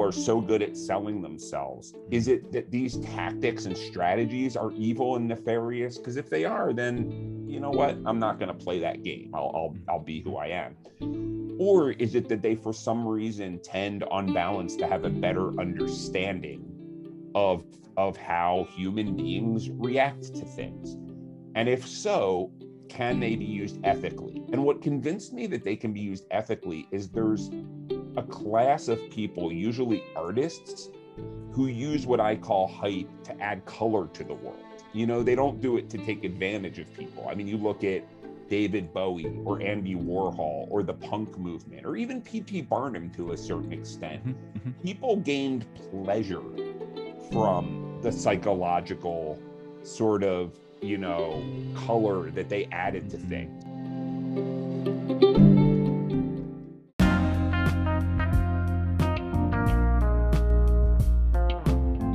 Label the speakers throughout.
Speaker 1: are so good at selling themselves? Is it that these tactics and strategies are evil and nefarious? Because if they are, then you know what? I'm not going to play that game. I'll, I'll, I'll be who I am. Or is it that they, for some reason, tend on balance to have a better understanding of, of how human beings react to things? And if so, can they be used ethically? And what convinced me that they can be used ethically is there's a class of people, usually artists, who use what I call hype to add color to the world. You know, they don't do it to take advantage of people. I mean, you look at David Bowie or Andy Warhol or the punk movement or even P.T. Barnum to a certain extent. Mm-hmm, mm-hmm. People gained pleasure from the psychological sort of, you know, color that they added to things.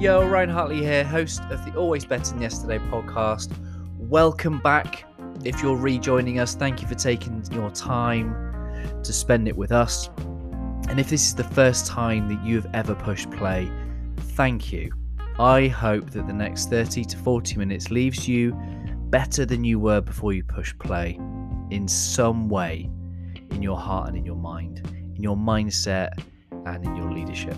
Speaker 2: Yo, Ryan Hartley here, host of the Always Better Than Yesterday podcast. Welcome back. If you're rejoining us, thank you for taking your time to spend it with us. And if this is the first time that you have ever pushed play, thank you. I hope that the next 30 to 40 minutes leaves you better than you were before you push play in some way in your heart and in your mind, in your mindset and in your leadership.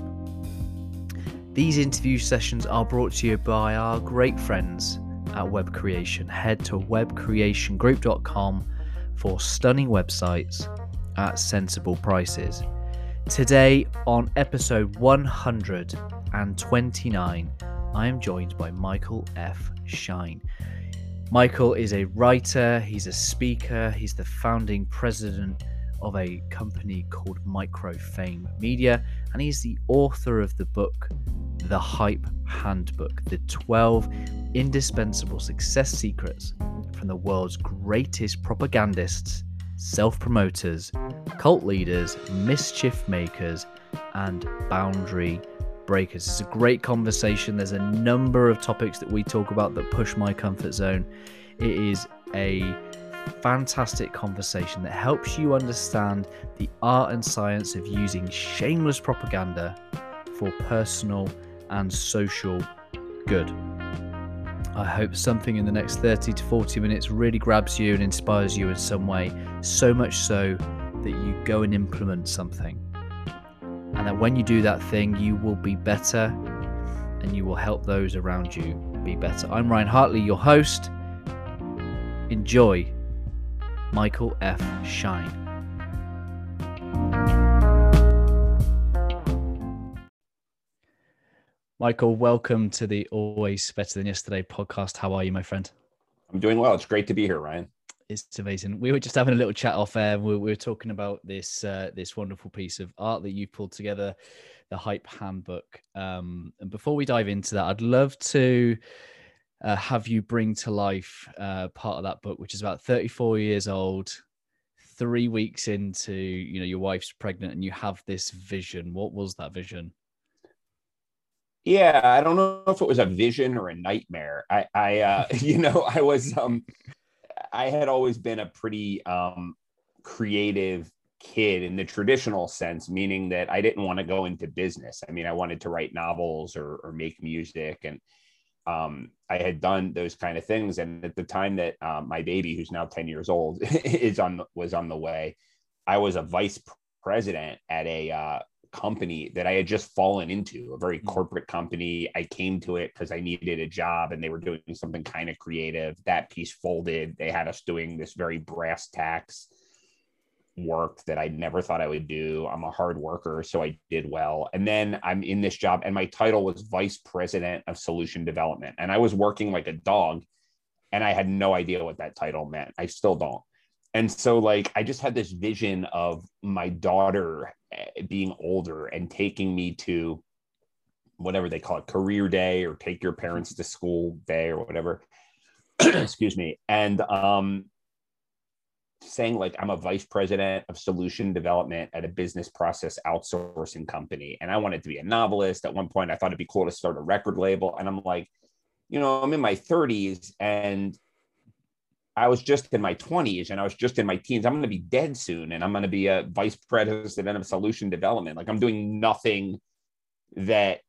Speaker 2: These interview sessions are brought to you by our great friends at Web Creation. Head to webcreationgroup.com for stunning websites at sensible prices. Today, on episode 129, I am joined by Michael F. Schein. Michael is a writer, he's a speaker, he's the founding president of a company called Microfame Media, and he's the author of the book The Hype Handbook The 12 Indispensable Success Secrets from the world's greatest propagandists, self promoters, cult leaders, mischief makers, and boundary breakers. It's a great conversation. There's a number of topics that we talk about that push my comfort zone. It is a fantastic conversation that helps you understand the art and science of using shameless propaganda for personal and social good. I hope something in the next 30 to 40 minutes really grabs you and inspires you in some way, so much so that you go and implement something. And that when you do that thing, you will be better and you will help those around you be better. I'm Ryan Hartley, your host. Enjoy Michael F. Schein. Michael, welcome to the Always Better Than Yesterday podcast. How are you, my friend?
Speaker 1: I'm doing well. It's great to be here, Ryan.
Speaker 2: It's amazing. We were just having a little chat off air. We were talking about this uh, this wonderful piece of art that you pulled together, the Hype Handbook. Um, and before we dive into that, I'd love to uh, have you bring to life uh, part of that book, which is about 34 years old, three weeks into you know your wife's pregnant, and you have this vision. What was that vision?
Speaker 1: Yeah, I don't know if it was a vision or a nightmare. I, I, uh, you know, I was, um, I had always been a pretty um, creative kid in the traditional sense, meaning that I didn't want to go into business. I mean, I wanted to write novels or, or make music, and um, I had done those kind of things. And at the time that um, my baby, who's now 10 years old, is on was on the way, I was a vice president at a uh, company that I had just fallen into, a very hmm. corporate company. I came to it because I needed a job and they were doing something kind of creative. That piece folded. They had us doing this very brass tacks work that I never thought I would do. I'm a hard worker, so I did well. And then I'm in this job, and my title was Vice President of Solution Development. And I was working like a dog, and I had no idea what that title meant. I still don't. And so, like, I just had this vision of my daughter eh, being older and taking me to whatever they call it career day or take your parents to school day or whatever excuse me and um saying like I'm a vice president of solution development at a business process outsourcing company. And I wanted to be a novelist. At one point, I thought it'd be cool to start a record label. And I'm like, you know, I'm in my 30s and I was just in my 20s and I was just in my teens. I'm going to be dead soon and I'm going to be a vice president of solution development. Like I'm doing nothing that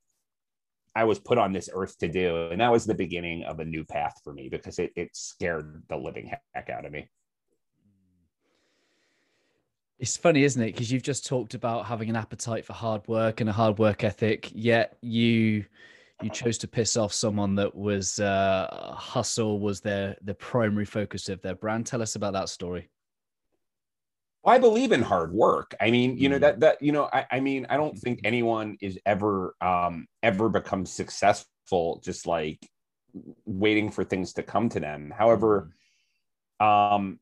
Speaker 1: I was put on this earth to do. And that was the beginning of a new path for me because it, it scared the living heck out of me.
Speaker 2: It's funny, isn't it? Because you've just talked about having an appetite for hard work and a hard work ethic, yet you you chose to piss off someone that was uh, hustle was their the primary focus of their brand. Tell us about that story.
Speaker 1: I believe in hard work. I mean, you know, mm. that, that, you know, I, I mean, I don't think anyone is ever, um, ever become successful just like waiting for things to come to them. However, mm. um,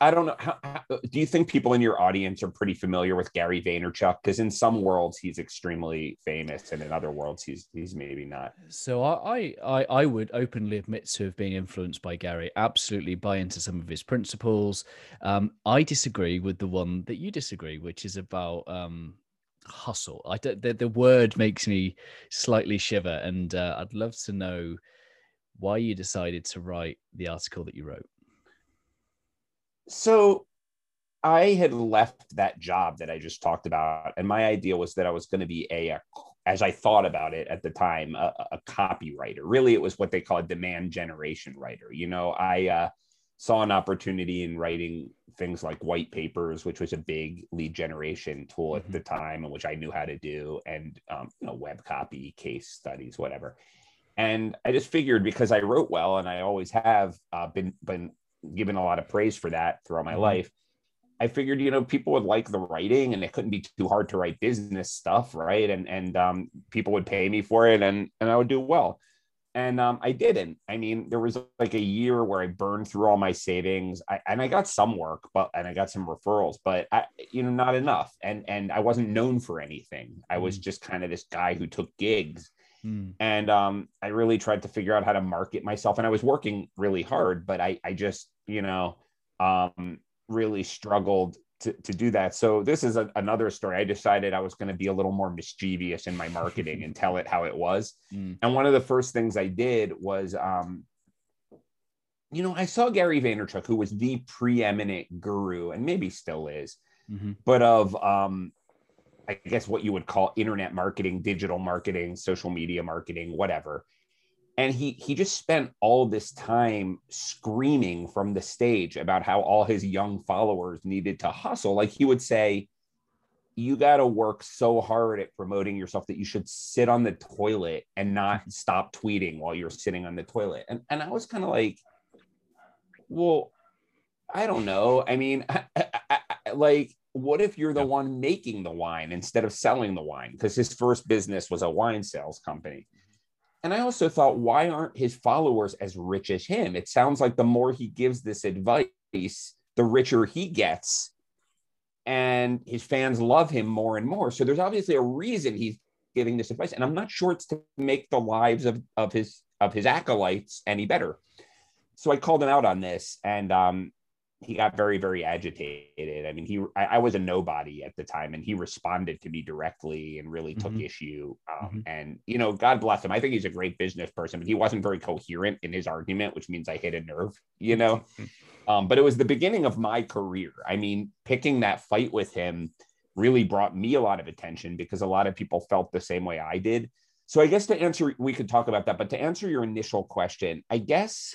Speaker 1: I don't know. How, how, do you think people in your audience are pretty familiar with Gary Vaynerchuk? Because in some worlds he's extremely famous, and in other worlds he's he's maybe not.
Speaker 2: So I I I would openly admit to have been influenced by Gary. Absolutely buy into some of his principles. Um, I disagree with the one that you disagree, which is about um, hustle. I the, the word makes me slightly shiver, and uh, I'd love to know why you decided to write the article that you wrote.
Speaker 1: So I had left that job that I just talked about, and my idea was that I was going to be a, a, as I thought about it at the time, a, a, copywriter. Really, it was what they call a demand generation writer. You know, I uh, saw an opportunity in writing things like white papers, which was a big lead generation tool mm-hmm. at the time, and which I knew how to do, and um, you know, web copy, case studies, whatever. And I just figured because I wrote well, and I always have uh, been been given a lot of praise for that throughout my mm-hmm. life. I figured, you know, people would like the writing and it couldn't be too hard to write business stuff, right? And and um, people would pay me for it and and I would do well. And um, I didn't. I mean, there was like a year where I burned through all my savings, I, and I got some work, but and I got some referrals, but I, you know, not enough. And and I wasn't known for anything. I was mm. just kind of this guy who took gigs Mm. And um, I really tried to figure out how to market myself. And I was working really hard, but I, I just, you know, um, really struggled to, to do that. So this is a, another story. I decided I was going to be a little more mischievous in my marketing and tell it how it was. Mm. And one of the first things I did was, um, you know, I saw Gary Vaynerchuk, who was the preeminent guru and maybe still is, mm-hmm. but of um, I guess what you would call internet marketing, digital marketing, social media marketing, whatever. And he he just spent all this time screaming from the stage about how all his young followers needed to hustle. Like he would say, you got to work so hard at promoting yourself that you should sit on the toilet and not stop tweeting while you're sitting on the toilet. And and I was kind of like, well, I don't know. I mean, I, I, I, like what if you're the one making the wine instead of selling the wine? Because his first business was a wine sales company. And I also thought, why aren't his followers as rich as him? It sounds like the more he gives this advice, the richer he gets. And his fans love him more and more. So there's obviously a reason he's giving this advice. And I'm not sure it's to make the lives of, of his of his acolytes any better. So I called him out on this. And um, he got very very agitated. I mean he I, I, was a nobody at the time and he responded to me directly and really took mm-hmm. issue um, mm-hmm. and you know god bless him. I think he's a great business person but he wasn't very coherent in his argument which means i hit a nerve you know? Um, but it was the beginning of my career. I mean picking that fight with him really brought me a lot of attention because a lot of people felt the same way i did. So i guess to answer we could talk about that but to answer your initial question i guess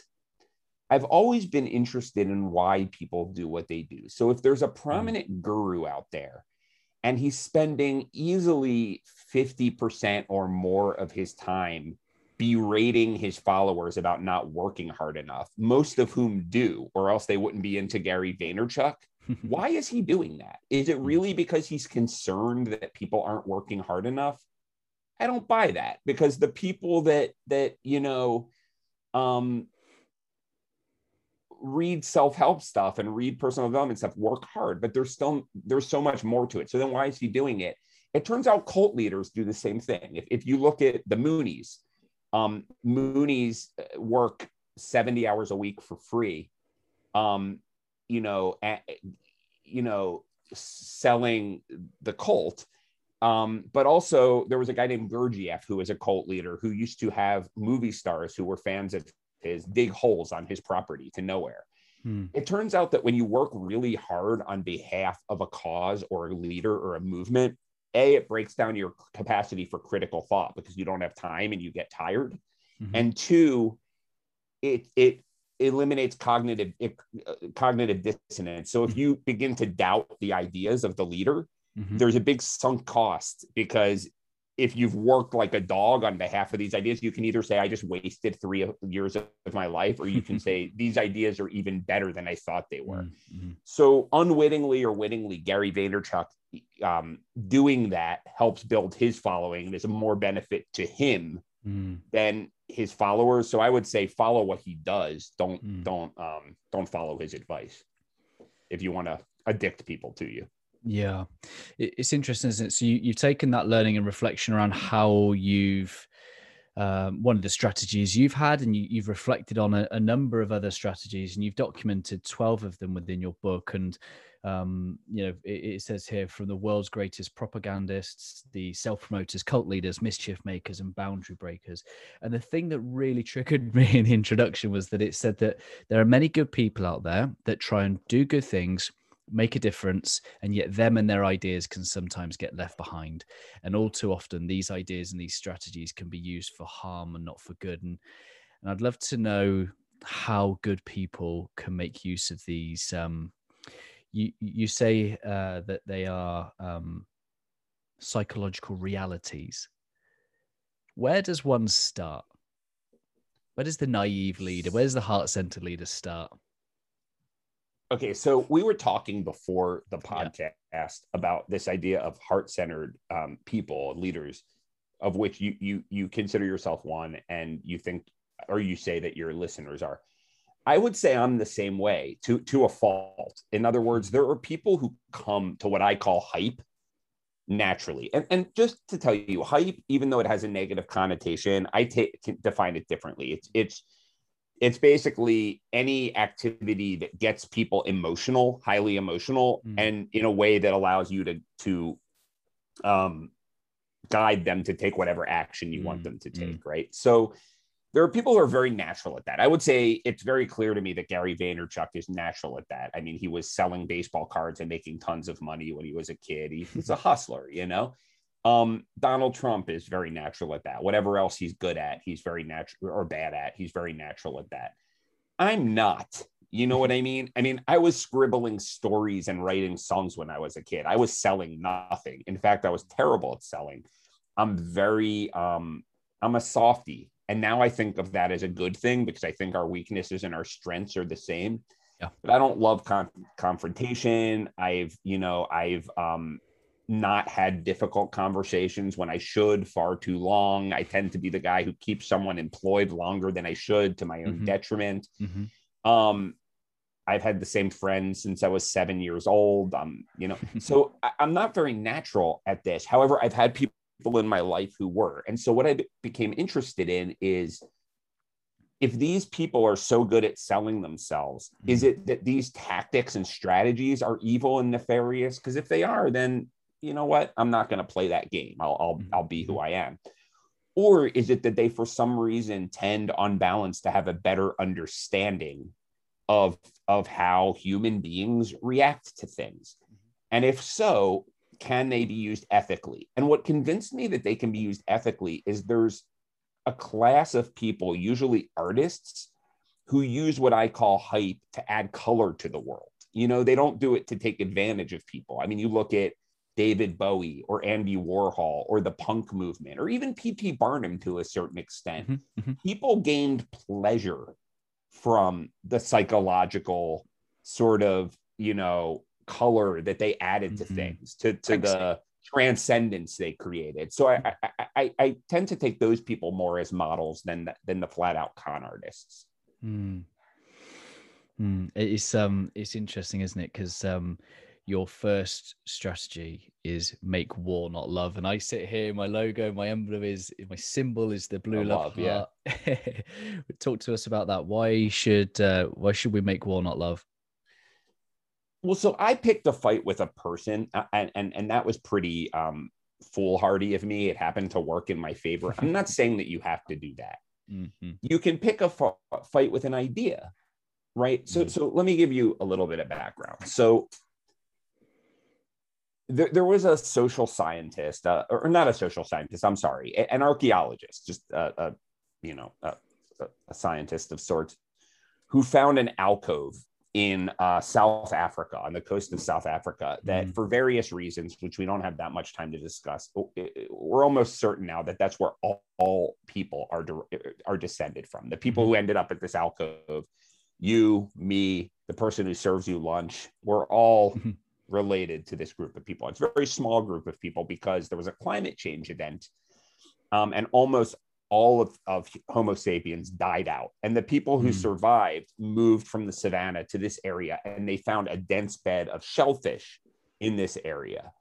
Speaker 1: I've always been interested in why people do what they do. So if there's a mm-hmm. prominent guru out there and he's spending easily 50% or more of his time berating his followers about not working hard enough, most of whom do, or else they wouldn't be into Gary Vaynerchuk. Why is he doing that? Is it really because he's concerned that people aren't working hard enough? I don't buy that because the people that that you know um read self-help stuff and read personal development stuff work hard but there's still there's so much more to it. So then why is he doing it? It turns out cult leaders do the same thing. If, if you look at the moonies um, moonies uh, work 70 hours a week for free um, you know at, you know selling the cult. Um, but also there was a guy named Gurdjieff who was a cult leader who used to have movie stars who were fans of is dig holes on his property to nowhere. Hmm. It turns out that when you work really hard on behalf of a cause or a leader or a movement, a it breaks down your capacity for critical thought because you don't have time and you get tired mm-hmm. and two it it eliminates cognitive it, uh, cognitive dissonance so if you begin to doubt the ideas of the leader mm-hmm. there's a big sunk cost because if you've worked like a dog on behalf of these ideas, you can either say, I just wasted three years of my life, or you can say, these ideas are even better than I thought they were. Mm-hmm. So, unwittingly or wittingly, Gary Vaynerchuk um, doing that helps build his following is a more benefit to him mm. than his followers. So, I would say, follow what he does. Don't, mm. don't, um, don't follow his advice if you want to addict people to you.
Speaker 2: Yeah, it's interesting, isn't it? So you, you've taken that learning and reflection around how you've um, one of the strategies you've had, and you, have reflected on a, a, number of other strategies, and you've documented twelve of them within your book. And um, you know, it, it, says here from the world's greatest propagandists, the self-promoters, cult leaders, mischief makers, and boundary breakers. And the thing that really triggered me in the introduction was that it said that there are many good people out there that try and do good things make a difference, and yet them and their ideas can sometimes get left behind. And all too often, these ideas and these strategies can be used for harm and not for good. And, and I'd love to know how good people can make use of these. Um, you you say uh, that they are um, psychological realities. Where does one start? Where does the naive leader, where does the heart center leader start?
Speaker 1: Okay, so we were talking before the podcast yeah. about this idea of heart-centered um, people, leaders, of which you you you consider yourself one, and you think or you say that your listeners are. I would say I'm the same way to to a fault. In other words, there are people who come to what I call hype naturally, and and just to tell you, hype, even though it has a negative connotation, I take define it differently. It's it's it's basically any activity that gets people emotional, highly emotional, mm. and in a way that allows you to to um, guide them to take whatever action you mm. want them to take. Mm. Right. So there are people who are very natural at that. I would say it's very clear to me that Gary Vaynerchuk is natural at that. I mean, he was selling baseball cards and making tons of money when he was a kid. He, he's a hustler, you know. Um, Donald Trump is very natural at that. Whatever else he's good at, he's very natural or bad at. He's very natural at that. I'm not. You know what I mean? I mean, I was scribbling stories and writing songs when I was a kid. I was selling nothing. In fact, I was terrible at selling. I'm very um I'm a softy. And now I think of that as a good thing because I think our weaknesses and our strengths are the same. Yeah. But I don't love con- confrontation. I've, you know, I've um not had difficult conversations when I should far too long. I tend to be the guy who keeps someone employed longer than I should to my own mm-hmm. detriment. Mm-hmm. Um, I've had the same friends since I was seven years old. Um, you know, so I, am not very natural at this. However, I've had people in my life who were. And so what I became interested in is if these people are so good at selling themselves, mm-hmm. is it that these tactics and strategies are evil and nefarious? Because if they are, then you know what? I'm not going to play that game. I'll, I'll, mm-hmm. I'll be who I am. Or is it that they, for some reason, tend on balance to have a better understanding of, of how human beings react to things? Mm-hmm. And if so, can they be used ethically? And what convinced me that they can be used ethically is there's a class of people, usually artists, who use what I call hype to add color to the world. You know, they don't do it to take advantage of people. I mean, you look at David Bowie or Andy Warhol or the punk movement or even P.T. Barnum to a certain extent, mm-hmm, mm-hmm. people gained pleasure from the psychological sort of, you know, color that they added to mm-hmm. things, to, to the transcendence they created. So I, I, I, I, tend to take those people more as models than the, than the flat out con artists.
Speaker 2: Mm. Mm. It's um it's interesting, isn't it? Because um your first strategy is make war, not love. And I sit here, my logo, my emblem is my symbol is the blue love, love Yeah. Talk to us about that. Why should uh, why should we make war, not love?
Speaker 1: Well, so I picked a fight with a person, uh, and and and that was pretty um, foolhardy of me. It happened to work in my favor. I'm not saying that you have to do that. Mm-hmm. You can pick a f- fight with an idea, right? So, mm-hmm. so let me give you a little bit of background. So, there, there was a social scientist, uh, or not a social scientist. I'm sorry, an archaeologist, just a, a you know a, a, scientist of sorts, who found an alcove in uh, South Africa, on the coast of South Africa, that mm. for various reasons, which we don't have that much time to discuss, we're almost certain now that that's where all, all people are are descended from. The people who mm-hmm. ended up at this alcove, you, me, the person who serves you lunch, we're all mm-hmm related to this group of people. It's a very small group of people because there was a climate change event um, and almost all of, of Homo sapiens died out. And the people who mm. survived moved from the savannah to this area and they found a dense bed of shellfish in this area.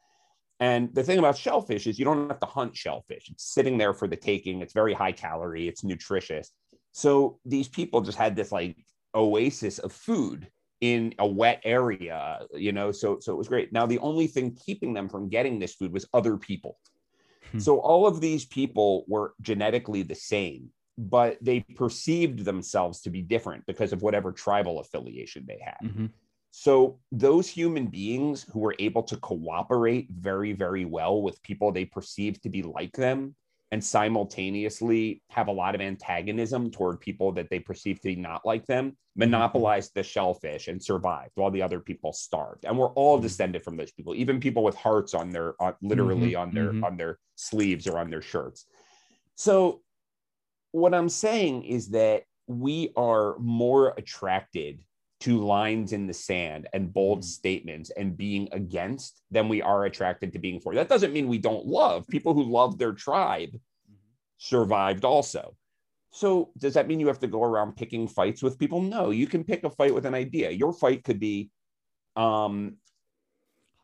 Speaker 1: And the thing about shellfish is you don't have to hunt shellfish. It's sitting there for the taking. It's very high calorie, it's nutritious. So these people just had this like oasis of food in a wet area, you know, so so it was great. Now the only thing keeping them from getting this food was other people. Hmm. So all of these people were genetically the same, but they perceived themselves to be different because of whatever tribal affiliation they had. Mm-hmm. So those human beings who were able to cooperate very very well with people they perceived to be like them and simultaneously have a lot of antagonism toward people that they perceive to be not like them, monopolized the shellfish and survived while the other people starved. And we're all mm-hmm. descended from those people, even people with hearts on their on, literally mm-hmm, on their mm-hmm. on their sleeves or on their shirts. So what I'm saying is that we are more attracted to lines in the sand and bold mm. statements and being against than we are attracted to being for. That doesn't mean we don't love people who love their tribe mm-hmm. survived also. So does that mean you have to go around picking fights with people? No, you can pick a fight with an idea. Your fight could be um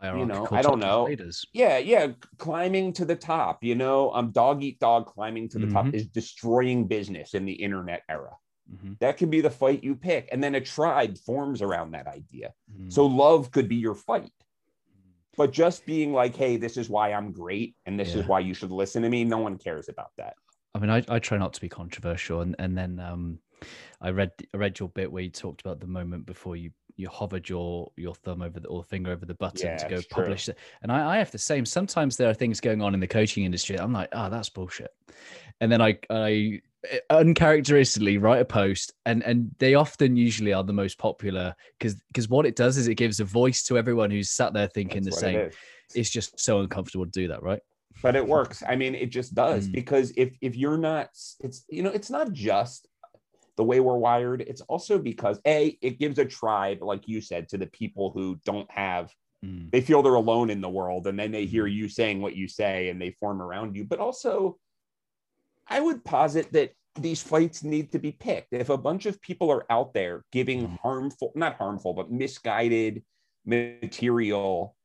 Speaker 1: you know, I don't know. Leaders. Yeah, yeah, climbing to the top, you know, um dog eat dog climbing to the mm-hmm. top is destroying business in the internet era. Mm-hmm. That could be the fight you pick. And then a tribe forms around that idea. Mm-hmm. So love could be your fight. But just being like, hey, this is why I'm great and this yeah. is why you should listen to me, no one cares about that.
Speaker 2: I mean, I, I try not to be controversial. And, and then um, I read I read your bit where you talked about the moment before you you hovered your your thumb over the or finger over the button yeah, to go publish it. And I, I have the same. Sometimes there are things going on in the coaching industry. I'm like, oh, that's bullshit. And then I I uncharacteristically write a post and and they often usually are the most popular because because what it does is it gives a voice to everyone who's sat there thinking That's the same it it's just so uncomfortable to do that right
Speaker 1: but it works i mean it just does mm. because if if you're not it's you know it's not just the way we're wired it's also because a it gives a tribe like you said to the people who don't have mm. they feel they're alone in the world and then they hear mm. you saying what you say and they form around you but also I would posit that these fights need to be picked. If a bunch of people are out there giving mm-hmm. harmful, not harmful, but misguided material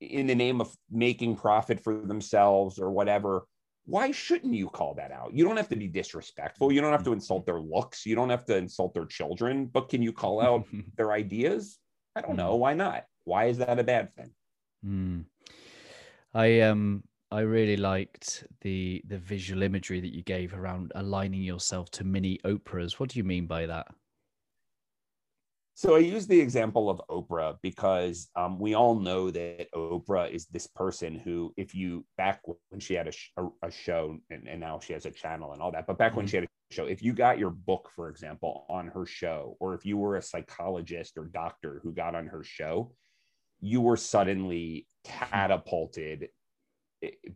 Speaker 1: in the name of making profit for themselves or whatever, why shouldn't you call that out? You don't have to be disrespectful. You don't have to insult their looks. You don't have to insult their children, but can you call out their ideas? I don't know. Mm. Why not? Why is that a bad thing?
Speaker 2: Mm. I um I really liked the the visual imagery that you gave around aligning yourself to mini Oprahs. What do you mean by that?
Speaker 1: So I use the example of Oprah because um, we all know that Oprah is this person who, if you back when she had a, sh- a, show and, and, now she has a channel and all that, but back mm-hmm. when she had a show, if you got your book, for example, on her show, or if you were a psychologist or doctor who got on her show, you were suddenly catapulted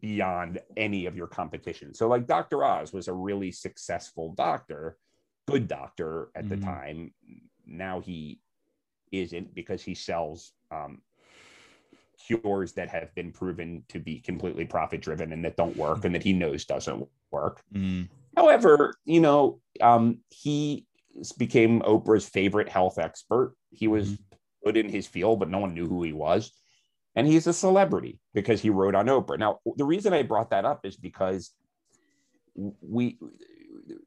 Speaker 1: beyond any of your competition. So, like Dr. Oz was a really successful doctor, good doctor at mm-hmm. the time. Now he isn't because he sells um, cures that have been proven to be completely profit driven and that don't work and that he knows doesn't work. Mm. However, you know, um, he became Oprah's favorite health expert. He was mm. good in his field, but no one knew who he was and he's a celebrity because he wrote on Oprah. Now, the reason I brought that up is because we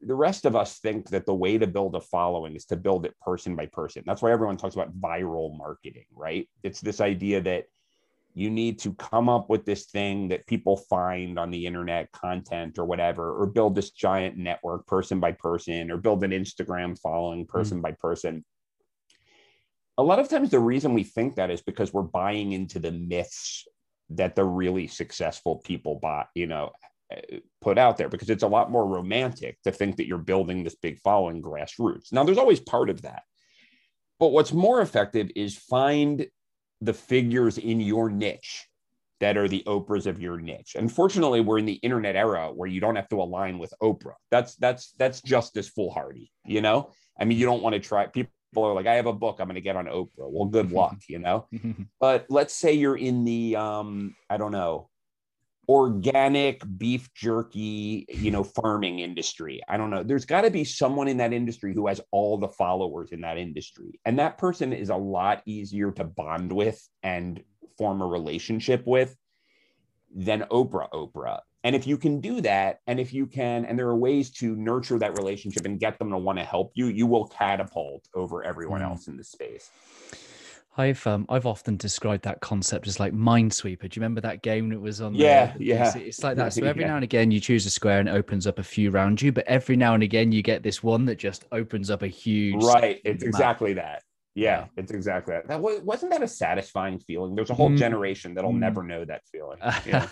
Speaker 1: the rest of us think that the way to build a following is to build it person by person. That's why everyone talks about viral marketing, right? It's this idea that you need to come up with this thing that people find on the internet content or whatever or build this giant network person by person or build an Instagram following person mm. by person a lot of times the reason we think that is because we're buying into the myths that the really successful people buy, you know, eh, put out there because it's a lot more romantic to think that you're building this big following grassroots. Now, there's always part of that. But what's more effective is find the figures in your niche that are the Oprahs of your niche. Unfortunately, we're in the internet era where you don't have to align with Oprah. That's that's that's just as foolhardy, you know. I mean, you don't want to try. People are like, I have a book, I'm going to get on Oprah. Well, good luck, you know. but let's say you're in the, um, I don't know, organic beef jerky, you know, farming industry. I don't know. There's got to be someone in that industry who has all the followers in that industry. And that person is a lot easier to bond with and form a relationship with than Oprah Oprah. And if you can do that, and if you can, and there are ways to nurture that relationship and get them to want to help you, you will catapult over everyone mm. else in the space.
Speaker 2: I've um, I've often described that concept as like Minesweeper. Do you remember that game that was on?
Speaker 1: Yeah, the, yeah.
Speaker 2: It's, it's, like that. So every yeah. now and again, you choose a square and it opens up a few around you, but every now and again, you get this one that just opens up a huge.
Speaker 1: Right. It's exactly that. Yeah, it's exactly that. That wasn't that a satisfying feeling. There's a whole mm. generation that'll mm. never know that feeling. Yeah.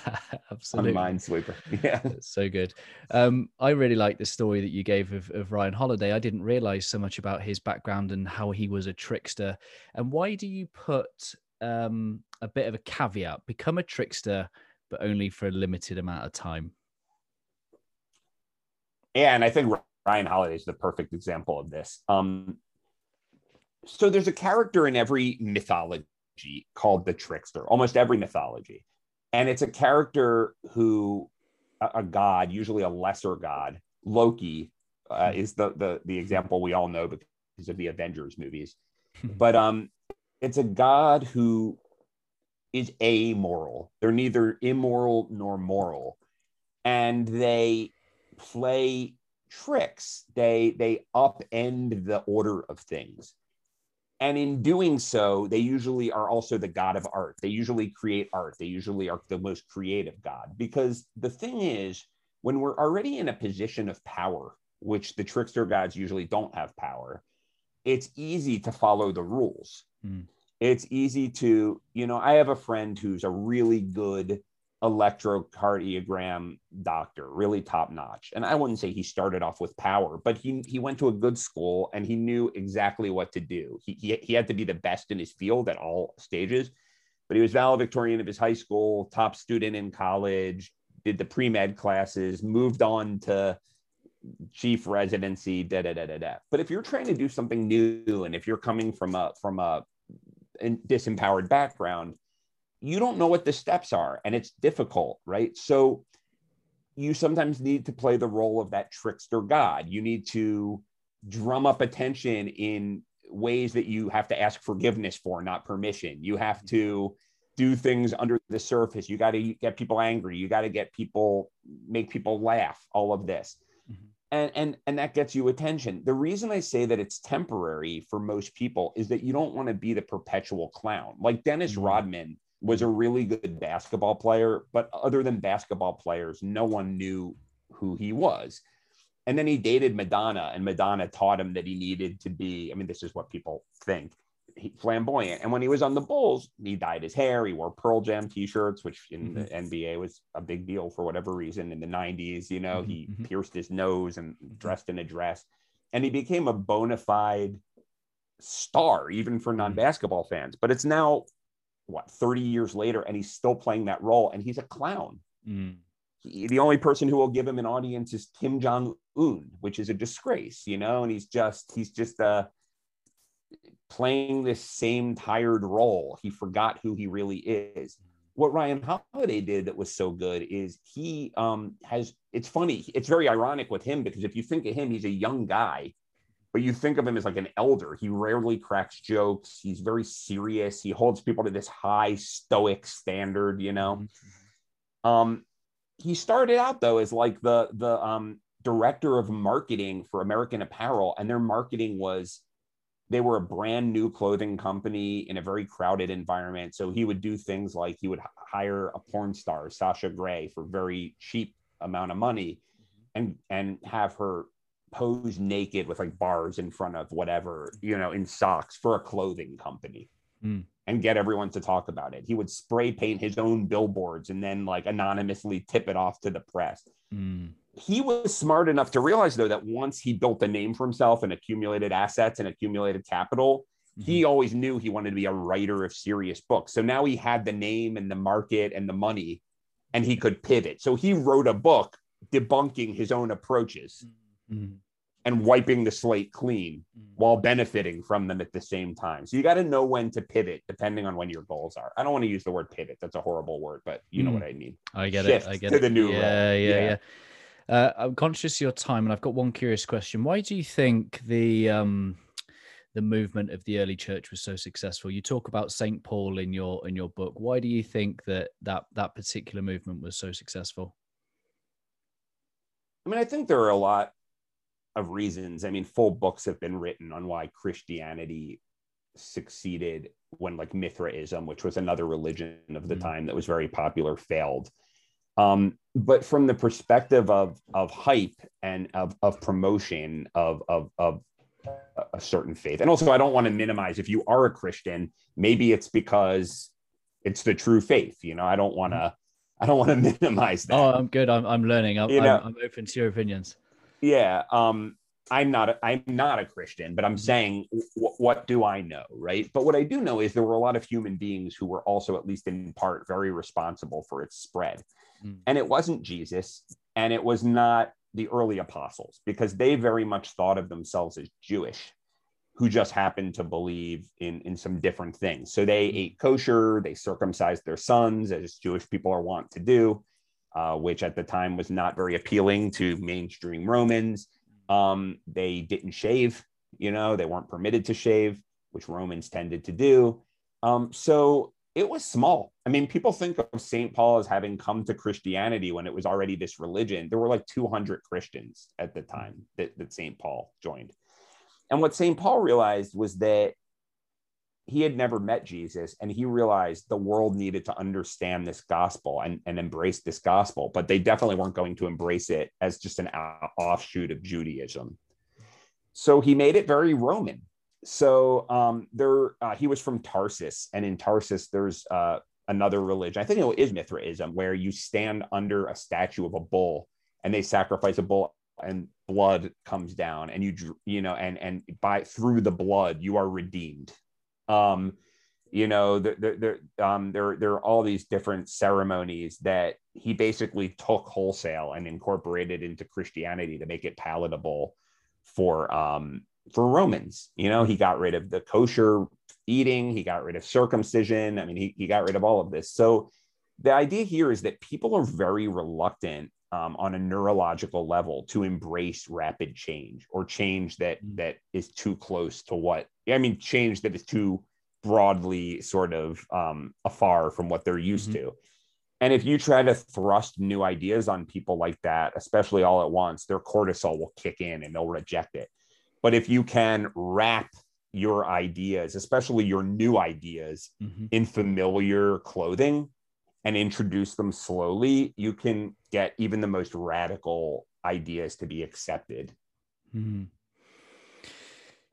Speaker 2: Absolutely,
Speaker 1: Minesweeper. Yeah,
Speaker 2: so good. Um, I really like the story that you gave of, of Ryan Holiday. I didn't realize so much about his background and how he was a trickster. And why do you put um, a bit of a caveat? Become a trickster, but only for a limited amount of time.
Speaker 1: Yeah, and I think Ryan Holiday is the perfect example of this. Um, so there's a character in every mythology called the trickster, almost every mythology. And it's a character who, a, a god, usually a lesser god, Loki, uh, hmm. is the, the the example we all know because of the Avengers movies. but um, it's a god who is amoral. They're neither immoral nor moral, and they play tricks. They they upend the order of things. And in doing so, they usually are also the god of art. They usually create art. They usually are the most creative god. Because the thing is, when we're already in a position of power, which the trickster gods usually don't have power, it's easy to follow the rules. Mm. It's easy to, you know, I have a friend who's a really good electrocardiogram doctor, really top notch. And I wouldn't say he started off with power, but he he went to a good school and he knew exactly what to do. He he, he had to be the best in his field at all stages. But he was valedictorian of his high school, top student in college, did the pre med classes, moved on to chief residency, da da da da da. But if you're trying to do something new, and if you're coming from a from a disempowered background, you don't know what the steps are and it's difficult, right? So you sometimes need to play the role of that trickster god. You need to drum up attention in ways that you have to ask forgiveness for, not permission. You have to do things under the surface. You got to get people angry. You got to get people, make people laugh, all of this. Mm-hmm. And, and, and that gets you attention. The reason I say that it's temporary for most people is that you don't want to be the perpetual clown. Like Dennis mm-hmm. Rodman was a really good basketball player, but other than basketball players, no one knew who he was. And then he dated Madonna, and Madonna taught him that he needed to be. I mean, this is what people think flamboyant. And when he was on the Bulls, he dyed his hair. He wore Pearl Jam T-shirts, which in mm-hmm. the NBA was a big deal for whatever reason. In the '90s, you know, mm-hmm. he mm-hmm. pierced his nose and dressed in a dress, and he became a bona fide star, even for mm-hmm. non-basketball fans. But it's now what 30 years later and he's still playing that role and he's a clown. Mm. he, the only person who will give him an audience is kim jong-un which is a disgrace you know and he's just he's just uh playing this same tired role. He forgot who he really is. What ryan holiday did that was so good is he um has it's funny it's very ironic with him because if you think of him he's a young guy but you think of him as like an elder. He rarely cracks jokes. He's very serious. He holds people to this high stoic standard, you know. Mm-hmm. Um, he started out though as like the the um, director of marketing for American Apparel, and their marketing was they were a brand new clothing company in a very crowded environment. So he would do things like he would hire a porn star, Sasha Grey, for very cheap amount of money, mm-hmm. and and have her pose naked with like bars in front of whatever, you know, in socks for a clothing company.
Speaker 2: Mm.
Speaker 1: And get everyone to talk about it. He would spray paint his own billboards and then like anonymously tip it off to the press.
Speaker 2: Mm.
Speaker 1: He was smart enough to realize though that once he built a name for himself and accumulated assets and accumulated capital, he always knew he wanted to be a writer of serious books. So now he had the name and the market and the money and he could pivot. So he wrote a book debunking his own approaches
Speaker 2: Mm.
Speaker 1: And wiping the slate clean
Speaker 2: Mm.
Speaker 1: while benefiting from them at the same time. So you got to know when to pivot depending on when your goals are. I don't want to use the word pivot. That's a horrible word, but you know
Speaker 2: Mm.
Speaker 1: what I mean.
Speaker 2: I get
Speaker 1: shift
Speaker 2: it. I get
Speaker 1: to
Speaker 2: it.
Speaker 1: the new
Speaker 2: yeah, yeah,
Speaker 1: Yeah.
Speaker 2: yeah. Uh, I'm conscious of your time, and I've got one curious question. Why do you think the um, the movement of the early church was so successful? You talk about Saint Paul in your in your book. Why do you think that that that particular movement was so successful?
Speaker 1: I mean, I think there are a lot of reasons. I mean, full books have been written on why Christianity succeeded when like Mithraism, which was another religion of the
Speaker 2: Mhm.
Speaker 1: time that was very popular, failed. Um, but from the perspective of of hype and of of promotion of of of a certain faith, and also I don't want to minimize if you are a Christian, maybe it's because it's the true faith. You know, I don't want to. I don't want to minimize that.
Speaker 2: Oh, I'm good. I'm, I'm learning. I'm,
Speaker 1: You know-
Speaker 2: I'm, I'm open to your opinions.
Speaker 1: Yeah um i'm not a, i'm not a christian but i'm saying w- what do i know? Right? But what i do know is there were a lot of human beings who were also at least in part very responsible for its spread.
Speaker 2: Mm.
Speaker 1: and it wasn't jesus and it was not the early apostles because they very much thought of themselves as jewish who just happened to believe in in some different things. So they ate kosher they circumcised their sons as jewish people are wont to do uh, which at the time was not very appealing to mainstream Romans. Um, they didn't shave, you know, they weren't permitted to shave, which Romans tended to do. Um, so it was small. I mean, people think of St. Paul as having come to Christianity when it was already this religion. There were like 200 Christians at the time that, that St. Paul joined. And what St. Paul realized was that he had never met Jesus and he realized the world needed to understand this gospel and, and embrace this gospel, but they definitely weren't going to embrace it as just an offshoot of Judaism. So he made it very Roman. So um, there, uh, he was from Tarsus, and in Tarsus, there's uh, another religion. I think it is Mithraism, where you stand under a statue of a bull, and they sacrifice a bull, and blood comes down, and you, you know, and and by through the blood, you are redeemed um you know there there there, um there there are all these different ceremonies that he basically took wholesale and incorporated into christianity to make it palatable for um for romans. You know he got rid of the kosher eating he got rid of circumcision. I mean he, he got rid of all of this. So the idea here is that people are very reluctant um, on a neurological level to embrace rapid change or change that
Speaker 2: Mm.
Speaker 1: that is too close to what I mean change that is too broadly sort of um, afar from what they're used
Speaker 2: Mhm.
Speaker 1: to. And if you try to thrust new ideas on people like that, especially all at once, their cortisol will kick in and they'll reject it. But if you can wrap your ideas, especially your new ideas,
Speaker 2: Mhm.
Speaker 1: in familiar clothing and introduce them slowly, you can get even the most radical ideas to be accepted.
Speaker 2: Mhm.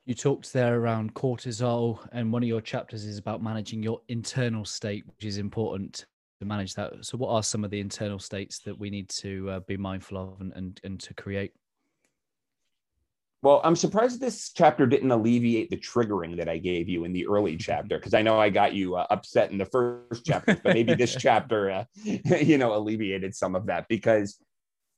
Speaker 2: You talked there around cortisol, and one of your chapters is about managing your internal state, which is important to manage that. So, what are some of the internal states that we need to uh, be mindful of and, and, and to create?
Speaker 1: Well, I'm surprised this chapter didn't alleviate the triggering that I gave you in the early chapter because I know I got you uh, upset in the first chapter, but maybe this chapter, uh, you know, alleviated some of that because,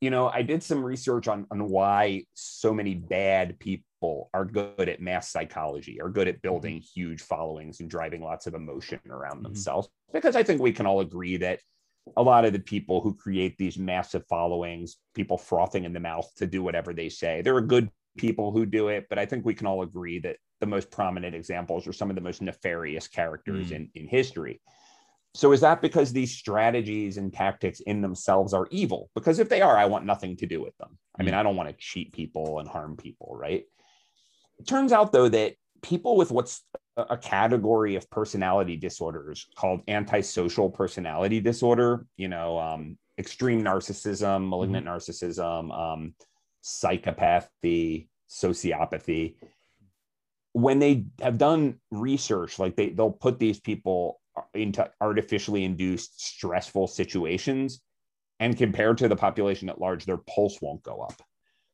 Speaker 1: you know, I did some research on on why so many bad people are good at mass psychology, are good at building huge followings and driving lots of emotion around
Speaker 2: Mhm.
Speaker 1: themselves. Because I think we can all agree that a lot of the people who create these massive followings, people frothing in the mouth to do whatever they say, there are good people who do it, but I think we can all agree that the most prominent examples are some of the most nefarious characters
Speaker 2: Mm.
Speaker 1: in, in history. So is that because these strategies and tactics in themselves are evil? Because if they are, I want nothing to do with them. I mean, I don't want to cheat people and harm people, right? It turns out though that people with what's a category of personality disorders called antisocial personality disorder, you know, um, extreme narcissism, malignant narcissism, um, psychopathy, sociopathy. When they have done research, like they, they'll put these people into artificially induced stressful situations and compared to the population at large, their pulse won't go up.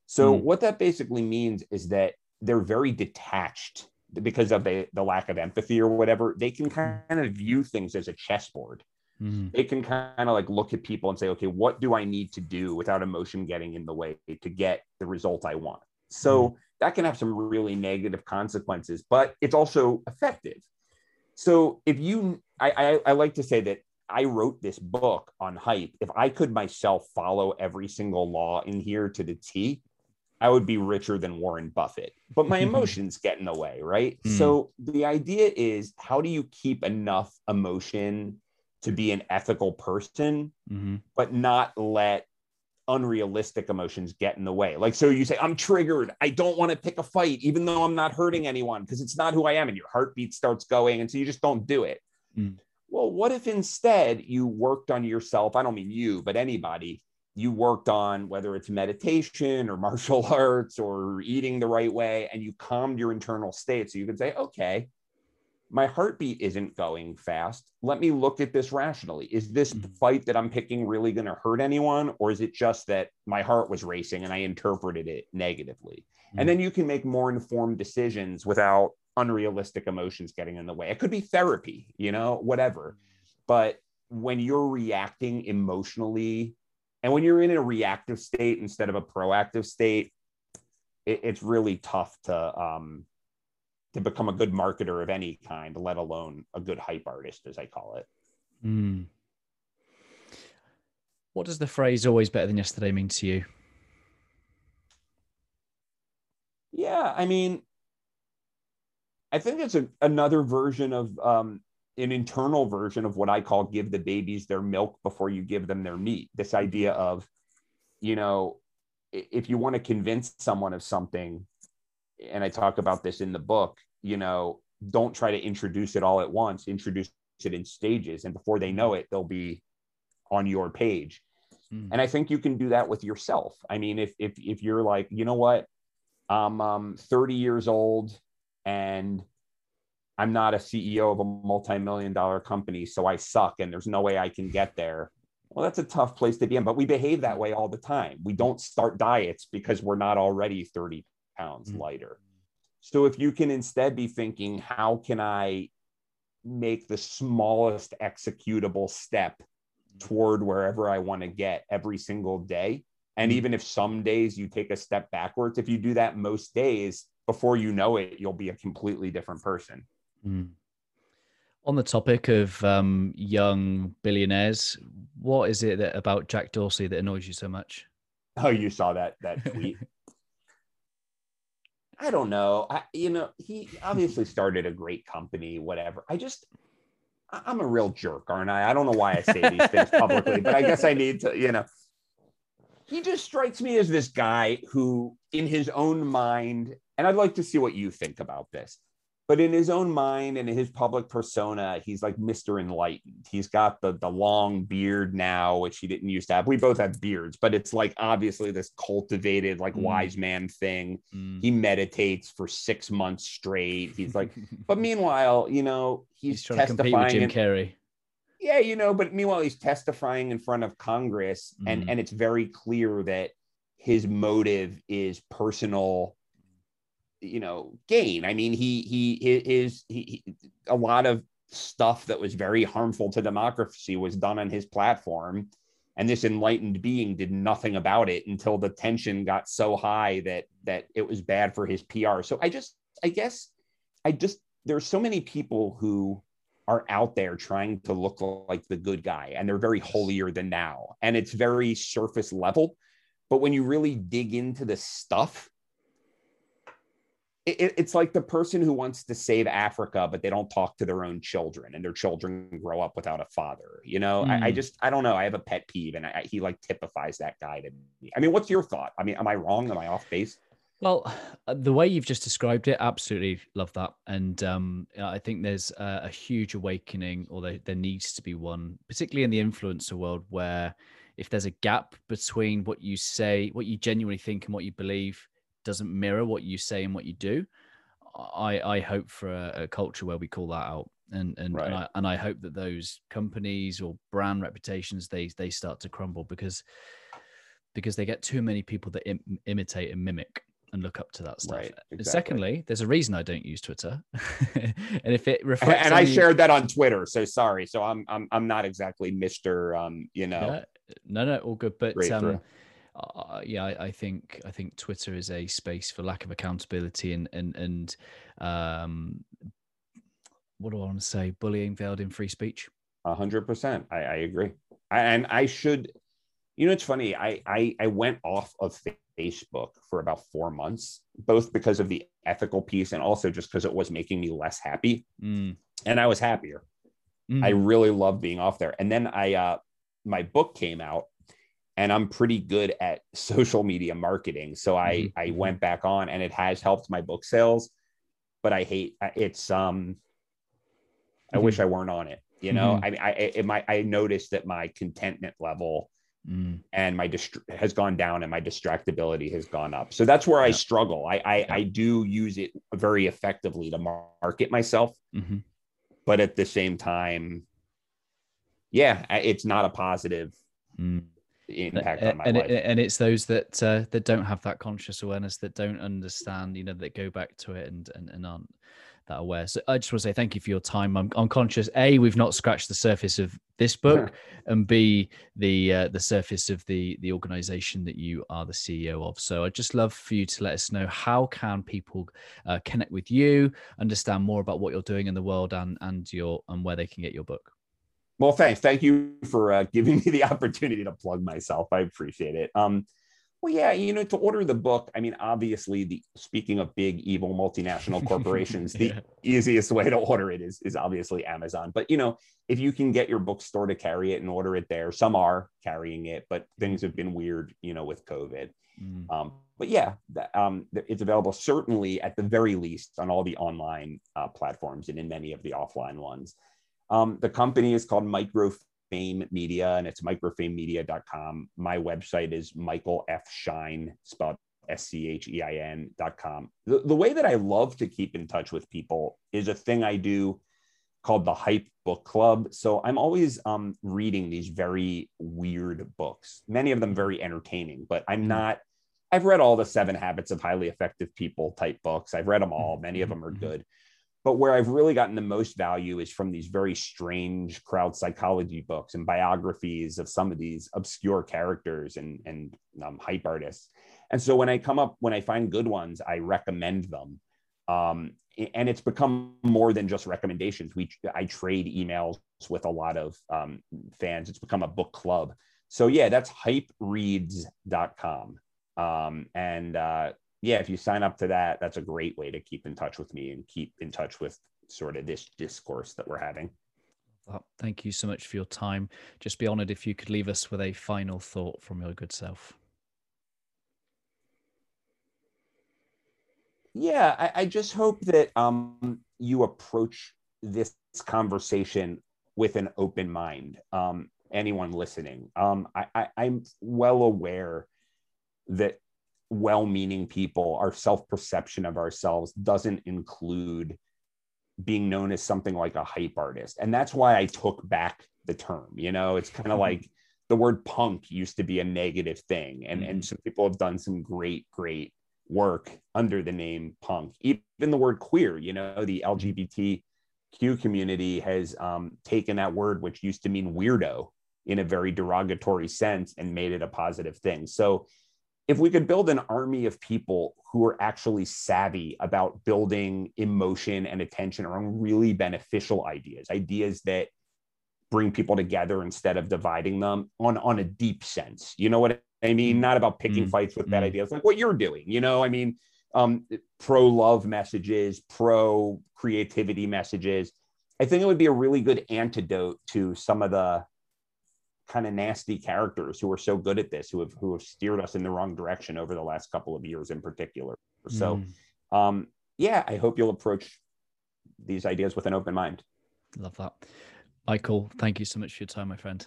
Speaker 1: So, mm. what that basically means is that they're very detached because of the, the lack of empathy or whatever. They can kind of view things as a chessboard. Mm. They can kind of like look at people and say, okay, what do I need to do without emotion getting in the way to get the result I want? So, mm. that can have some really negative consequences, but it's also effective. So, if you, I, I, I like to say that I wrote this book on hype. If I could myself follow every single law in here to the T, I would be richer than Warren Buffett. But my emotions get in the way, right? Mm. So the idea is how do you keep enough emotion to be an ethical person, mm-hmm. but not let unrealistic emotions get in the way. Like, so you say, I'm triggered. I don't want to pick a fight, even though I'm not hurting anyone because it's not who I am. And your heartbeat starts going. And so you just don't do it. Mm. Well, what if instead you worked on yourself? I don't mean you, but anybody. You worked on whether it's meditation or martial arts or eating the right way, and you calmed your internal state. So you can say, okay, my heartbeat isn't going fast. Let me look at this rationally. Is this mm-hmm. fight that I'm picking really going to hurt anyone? Or is it just that my heart was racing and I interpreted it negatively? Mm-hmm. And then you can make more informed decisions without unrealistic emotions getting in the way. It could be therapy, you know, whatever. But when you're reacting emotionally and when you're in a reactive state instead of a proactive state, it, it's really tough to um, to become a good marketer of any kind, let alone a good hype artist, as I call it. Mm.
Speaker 2: What does the phrase "always better than yesterday" mean to you?
Speaker 1: Yeah, I mean, I think it's a, another version of um, an internal version of what I call give the babies their milk before you give them their meat. This idea of, you know, if you want to convince someone of something, and I talk about this in the book, you know, don't try to introduce it all at once, introduce it in stages. And before they know it, they'll be on your page. Mm. And I think you can do that with yourself. I mean, if if if you're like, you know what, I'm um, 30 years old and I'm not a CEO of a multi-million dollar company, so I suck and there's no way I can get there. Well, that's a tough place to be in, but we behave that way all the time. We don't start diets because we're not already 30 pounds mm-hmm. lighter. So if you can instead be thinking, how can I make the smallest executable step toward wherever I want to get every single day? And mm-hmm. even if some days you take a step backwards, if you do that most days, before you know it, you'll be a completely different person. Mm.
Speaker 2: On the topic of um, young billionaires, what is it that, about Jack Dorsey that annoys you so much?
Speaker 1: Oh, you saw that that tweet. I don't know. I, you know, he obviously started a great company, whatever. I just, I'm a real jerk, aren't I? I don't know why I say these things publicly, but I guess I need to, you know. He just strikes me as this guy who, in his own mind, and I'd like to see what you think about this. But in his own mind and in his public persona, he's like Mr. Enlightened. He's got the the long beard now, which he didn't used to have. We both have beards, but it's like obviously this cultivated, like mm. wise man thing. Mm. He meditates for six months straight. He's like, but meanwhile, you know, he's, he's trying testifying to compete with
Speaker 2: Jim Carrey.
Speaker 1: Yeah, you know, but meanwhile, he's testifying in front of Congress, mm. and and it's very clear that his motive is personal you know gain. I mean he he his he, he, a lot of stuff that was very harmful to democracy was done on his platform. And this enlightened being did nothing about it until the tension got so high that that it was bad for his pr so i just i guess i just there's so many people who are out there trying to look like the good guy and they're very holier than now. And it's very surface level. But when you really dig into the stuff it, it's like the person who wants to save Africa, but they don't talk to their own children, and their children grow up without a father. You know, mm. I, I, hmm. just I don't know. I have a pet peeve, and I, he like typifies that guy to me. I mean, what's your thought? I mean, am I wrong? Am I off base?
Speaker 2: Well, uh, the way you've just described it, absolutely love that, and um, I think there's a, a huge awakening, or there, there needs to be one, particularly in the influencer world, where if there's a gap between what you say, what you genuinely think, and what you believe doesn't mirror what you say and what you do, I I hope for a, a culture where we call that out. And and,
Speaker 1: Right.
Speaker 2: and, I, and I hope that those companies or brand reputations they they start to crumble because because they get too many people that Im- imitate and mimic and look up to that stuff.
Speaker 1: Right, exactly.
Speaker 2: Secondly, there's a reason I don't use Twitter, and if it reflects,
Speaker 1: and I
Speaker 2: any-
Speaker 1: shared that on Twitter. So sorry. So I'm I'm I'm not exactly Mister. Um, you know,
Speaker 2: Yeah, no, no, all good. But um. Uh, yeah, I, I think I think Twitter is a space for lack of accountability and and and um, what do I want to say? Bullying veiled in free speech.
Speaker 1: A hundred percent. I, I agree. I, and I should, you know, it's funny. I, I I went off of Facebook for about four months, both because of the ethical piece and also just because it was making me less happy.
Speaker 2: Mm,
Speaker 1: And I was happier.
Speaker 2: mm,
Speaker 1: I really loved being off there. And then I uh my book came out and I'm pretty good at social media marketing. So I
Speaker 2: Mhm,
Speaker 1: I
Speaker 2: mhm.
Speaker 1: went back on and it has helped my book sales, but I hate it's um I
Speaker 2: Mhm.
Speaker 1: wish I weren't on it. You know,
Speaker 2: Mhm.
Speaker 1: I mean, I it, my I noticed that my contentment level
Speaker 2: mm,
Speaker 1: and my dist- has gone down and my distractibility has gone up. So that's where I struggle. I I,
Speaker 2: Yeah.
Speaker 1: I do use it very effectively to market myself,
Speaker 2: mhm.
Speaker 1: but at the same time, yeah, it's not a positive
Speaker 2: Mm.
Speaker 1: Impact on my
Speaker 2: and,
Speaker 1: life.
Speaker 2: and it's those that uh, that don't have that conscious awareness that don't understand you know that go back to it and and, and aren't that aware. So i just want to say thank you for your time. I'm, I'm conscious a we've not scratched the surface of this book and b the uh, the surface of the the organization that you are the ceo of. So i'd just love for you to let us know how can people uh, connect with you understand more about what you're doing in the world and and your and where they can get your book
Speaker 1: Well, thanks. Thank you for uh, giving me the opportunity to plug myself. I appreciate it. Um, well, yeah, you know, to order the book, I mean, obviously, the speaking of big evil multinational corporations, the easiest way to order it is is obviously Amazon. But you know, if you can get your bookstore to carry it and order it there, some are carrying it, but things have been weird, you know, with COVID.
Speaker 2: Mm.
Speaker 1: Um, but yeah, that, um, it's available certainly at the very least on all the online uh, platforms and in many of the offline ones. Um, the company is called Microfame Media and it's microfamemedia.com. My website is Michael F. Schein, spelled S C H E I N dot com. The, the way that I love to keep in touch with people is a thing I do called the Hype Book Club. So I'm always um, reading these very weird books, many of them very entertaining, but I'm
Speaker 2: Mm.
Speaker 1: not. I've read all the Seven Habits of Highly Effective People type books. I've read them all. Many of them are
Speaker 2: Mhm.
Speaker 1: good. But where I've really gotten the most value is from these very strange crowd psychology books and biographies of some of these obscure characters and, and um, hype artists. And so when I come up, when I find good ones, I recommend them. Um, and it's become more than just recommendations. We I trade emails with a lot of um, fans. It's become a book club. So yeah, that's hypereads.com. Um, and uh, yeah, if you sign up to that, that's a great way to keep in touch with me and keep in touch with sort of this discourse that we're having.
Speaker 2: Well, Thank you so much for your time. Just be honored if you could leave us with a final thought from your good self.
Speaker 1: Yeah, I, I just hope that um, you approach this conversation with an open mind. Um, anyone listening, um, I, I, I'm well aware that well-meaning people, our self-perception of ourselves doesn't include being known as something like a hype artist, and that's why I took back the term. You know, it's kind of
Speaker 2: Mhm.
Speaker 1: like the word punk used to be a negative thing, and and
Speaker 2: Mhm.
Speaker 1: some people have done some great, great work under the name punk. Even the word queer, you know, the LGBTQ community has um, taken that word, which used to mean weirdo, in a very derogatory sense, and made it a positive thing. So, if we could build an army of people who are actually savvy about building emotion and attention around really beneficial ideas, ideas that bring people together instead of dividing them on on a deep sense. You know what I mean?
Speaker 2: Mm.
Speaker 1: Not about picking
Speaker 2: Mm.
Speaker 1: fights with bad
Speaker 2: Mm.
Speaker 1: ideas, like what you're doing. You know, I mean, um, pro love messages, pro creativity messages. I think it would be a really good antidote to some of the kind of nasty characters who are so good at this, who have who have steered us in the wrong direction over the last couple of years in particular. So,
Speaker 2: Mm,
Speaker 1: um, yeah, I hope you'll approach these ideas with an open mind.
Speaker 2: love that. Michael, thank you so much for your time, my friend.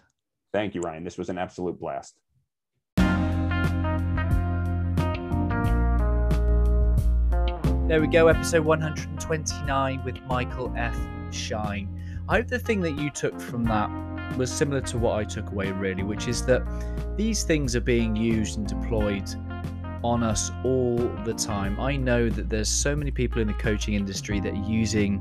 Speaker 1: Thank you, Ryan. This was an absolute blast.
Speaker 2: There we go, episode 129 with Michael F. Schein. I hope the thing that you took from that was similar to what I took away, really, which is that these things are being used and deployed on us all the time. I know that there's so many people in the coaching industry that are using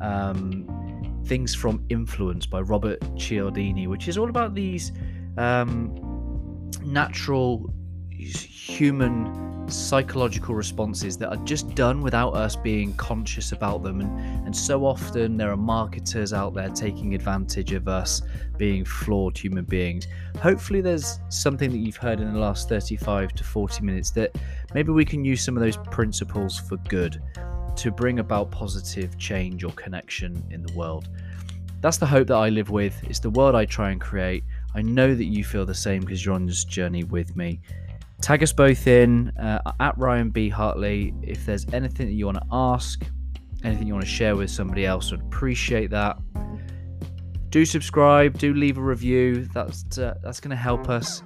Speaker 2: um, things from Influence by Robert Cialdini, which is all about these um, natural human psychological responses that are just done without us being conscious about them. And, and so often there are marketers out there taking advantage of us being flawed human beings. Hopefully, there's something that you've heard in the last 35 to 40 minutes that maybe we can use some of those principles for good to bring about positive change or connection in the world. That's the hope that I live with. It's the world I try and create. I know that you feel the same because you're on this journey with me. Tag us both in uh, at Ryan B. Hartley. If there's anything that you want to ask, anything you want to share with somebody else, I'd appreciate that. Do subscribe, do leave a review. That's uh, that's going to help us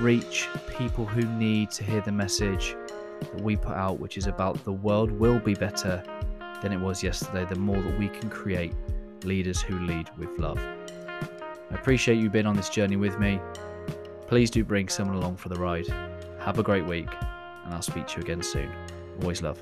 Speaker 2: reach people who need to hear the message that we put out, which is about the world will be better than it was yesterday. The more that we can create leaders who lead with love. I appreciate you being on this journey with me. Please do bring someone along for the ride. Have a great week, and I'll speak to you again soon. Always love.